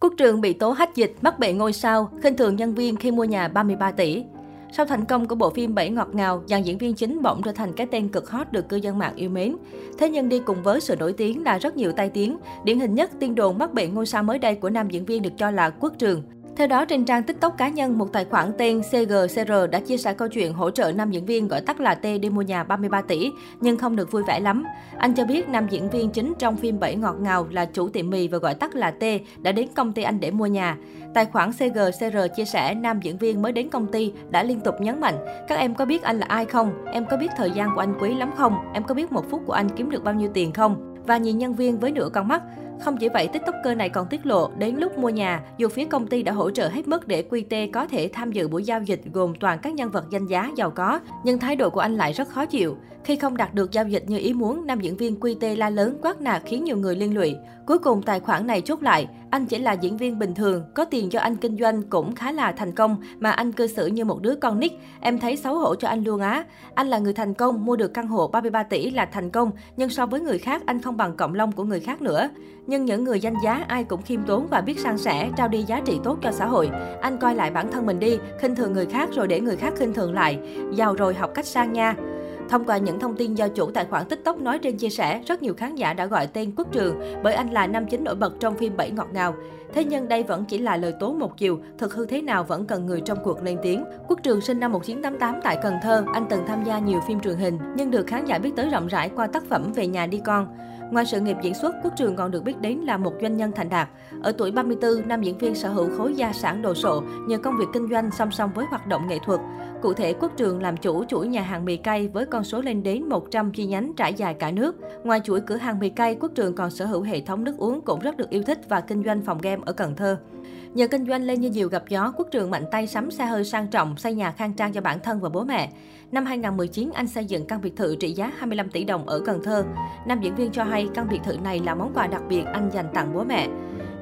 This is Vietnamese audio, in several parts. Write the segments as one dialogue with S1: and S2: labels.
S1: Quốc trường bị tố hách dịch, mắc bệ ngôi sao, khinh thường nhân viên khi mua nhà 33 tỷ. Sau thành công của bộ phim Bảy ngọt ngào, dàn diễn viên chính bỗng trở thành cái tên cực hot được cư dân mạng yêu mến. Thế nhưng đi cùng với sự nổi tiếng là rất nhiều tai tiếng. Điển hình nhất tiên đồn mắc bệnh ngôi sao mới đây của nam diễn viên được cho là Quốc Trường. Theo đó, trên trang TikTok cá nhân, một tài khoản tên CGCR đã chia sẻ câu chuyện hỗ trợ nam diễn viên gọi tắt là T đi mua nhà 33 tỷ, nhưng không được vui vẻ lắm. Anh cho biết nam diễn viên chính trong phim Bảy ngọt ngào là chủ tiệm mì và gọi tắt là T đã đến công ty anh để mua nhà. Tài khoản CGCR chia sẻ nam diễn viên mới đến công ty đã liên tục nhấn mạnh, các em có biết anh là ai không? Em có biết thời gian của anh quý lắm không? Em có biết một phút của anh kiếm được bao nhiêu tiền không? Và nhìn nhân viên với nửa con mắt. Không chỉ vậy, tiktoker này còn tiết lộ, đến lúc mua nhà, dù phía công ty đã hỗ trợ hết mức để QT có thể tham dự buổi giao dịch gồm toàn các nhân vật danh giá giàu có, nhưng thái độ của anh lại rất khó chịu. Khi không đạt được giao dịch như ý muốn, nam diễn viên QT la lớn quát nạt khiến nhiều người liên lụy. Cuối cùng tài khoản này chốt lại, anh chỉ là diễn viên bình thường, có tiền cho anh kinh doanh cũng khá là thành công mà anh cư xử như một đứa con nít. Em thấy xấu hổ cho anh luôn á. Anh là người thành công, mua được căn hộ 33 tỷ là thành công, nhưng so với người khác anh không bằng cộng long của người khác nữa. Nhưng những người danh giá ai cũng khiêm tốn và biết san sẻ, trao đi giá trị tốt cho xã hội. Anh coi lại bản thân mình đi, khinh thường người khác rồi để người khác khinh thường lại. Giàu rồi học cách sang nha. Thông qua những thông tin do chủ tài khoản TikTok nói trên chia sẻ, rất nhiều khán giả đã gọi tên Quốc Trường bởi anh là nam chính nổi bật trong phim Bảy ngọt ngào. Thế nhưng đây vẫn chỉ là lời tố một chiều, thực hư thế nào vẫn cần người trong cuộc lên tiếng. Quốc Trường sinh năm 1988 tại Cần Thơ, anh từng tham gia nhiều phim truyền hình nhưng được khán giả biết tới rộng rãi qua tác phẩm Về nhà đi con. Ngoài sự nghiệp diễn xuất, Quốc Trường còn được biết đến là một doanh nhân thành đạt. Ở tuổi 34, nam diễn viên sở hữu khối gia sản đồ sộ nhờ công việc kinh doanh song song với hoạt động nghệ thuật. Cụ thể, Quốc Trường làm chủ chuỗi nhà hàng mì cay với con số lên đến 100 chi nhánh trải dài cả nước. Ngoài chuỗi cửa hàng mì cay, Quốc Trường còn sở hữu hệ thống nước uống cũng rất được yêu thích và kinh doanh phòng game ở Cần Thơ. Nhờ kinh doanh lên như diều gặp gió, Quốc Trường mạnh tay sắm xe hơi sang trọng, xây nhà khang trang cho bản thân và bố mẹ. Năm 2019, anh xây dựng căn biệt thự trị giá 25 tỷ đồng ở Cần Thơ. Nam diễn viên cho hay căn biệt thự này là món quà đặc biệt anh dành tặng bố mẹ.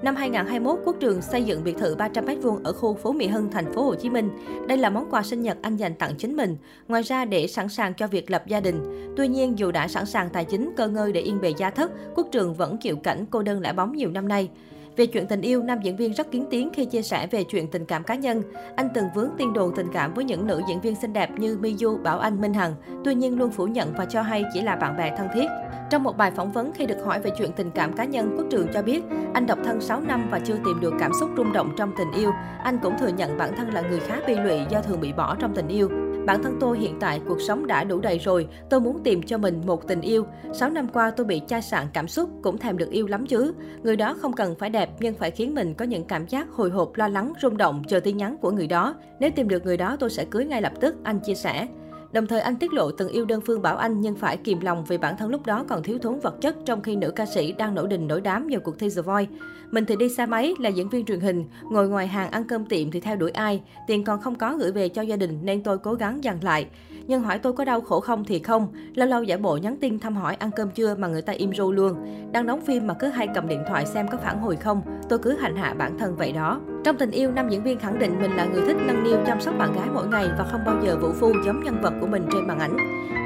S1: Năm 2021, Quốc Trường xây dựng biệt thự 300 m2 ở khu phố Mỹ Hưng, thành phố Hồ Chí Minh. Đây là món quà sinh nhật anh dành tặng chính mình. Ngoài ra để sẵn sàng cho việc lập gia đình. Tuy nhiên, dù đã sẵn sàng tài chính cơ ngơi để yên bề gia thất, Quốc Trường vẫn chịu cảnh cô đơn lẻ bóng nhiều năm nay. Về chuyện tình yêu, nam diễn viên rất kiến tiếng khi chia sẻ về chuyện tình cảm cá nhân. Anh từng vướng tiên đồn tình cảm với những nữ diễn viên xinh đẹp như Miyu, Bảo Anh, Minh Hằng, tuy nhiên luôn phủ nhận và cho hay chỉ là bạn bè thân thiết. Trong một bài phỏng vấn khi được hỏi về chuyện tình cảm cá nhân, Quốc Trường cho biết anh độc thân 6 năm và chưa tìm được cảm xúc rung động trong tình yêu. Anh cũng thừa nhận bản thân là người khá bi lụy do thường bị bỏ trong tình yêu. Bản thân tôi hiện tại cuộc sống đã đủ đầy rồi, tôi muốn tìm cho mình một tình yêu. 6 năm qua tôi bị chai sạn cảm xúc, cũng thèm được yêu lắm chứ. Người đó không cần phải đẹp nhưng phải khiến mình có những cảm giác hồi hộp, lo lắng, rung động chờ tin nhắn của người đó. Nếu tìm được người đó tôi sẽ cưới ngay lập tức, anh chia sẻ. Đồng thời anh tiết lộ từng yêu đơn phương Bảo Anh nhưng phải kìm lòng vì bản thân lúc đó còn thiếu thốn vật chất trong khi nữ ca sĩ đang nổi đình nổi đám nhờ cuộc thi The Voice. Mình thì đi xa máy là diễn viên truyền hình, ngồi ngoài hàng ăn cơm tiệm thì theo đuổi ai, tiền còn không có gửi về cho gia đình nên tôi cố gắng dằn lại. Nhưng hỏi tôi có đau khổ không thì không, lâu lâu giả bộ nhắn tin thăm hỏi ăn cơm chưa mà người ta im ru luôn. Đang đóng phim mà cứ hay cầm điện thoại xem có phản hồi không, tôi cứ hành hạ bản thân vậy đó. Trong tình yêu, nam diễn viên khẳng định mình là người thích nâng niu chăm sóc bạn gái mỗi ngày và không bao giờ vũ phu giống nhân vật của mình trên màn ảnh.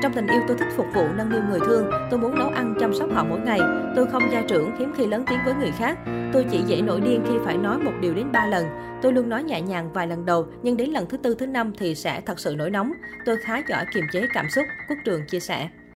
S1: Trong tình yêu tôi thích phục vụ nâng niu người thương, tôi muốn nấu ăn chăm sóc họ mỗi ngày. Tôi không gia trưởng, hiếm khi lớn tiếng với người khác. Tôi chỉ dễ nổi điên khi phải nói một điều đến ba lần. Tôi luôn nói nhẹ nhàng vài lần đầu, nhưng đến lần thứ tư thứ năm thì sẽ thật sự nổi nóng. Tôi khá giỏi kiềm chế cảm xúc, Quốc Trường chia sẻ.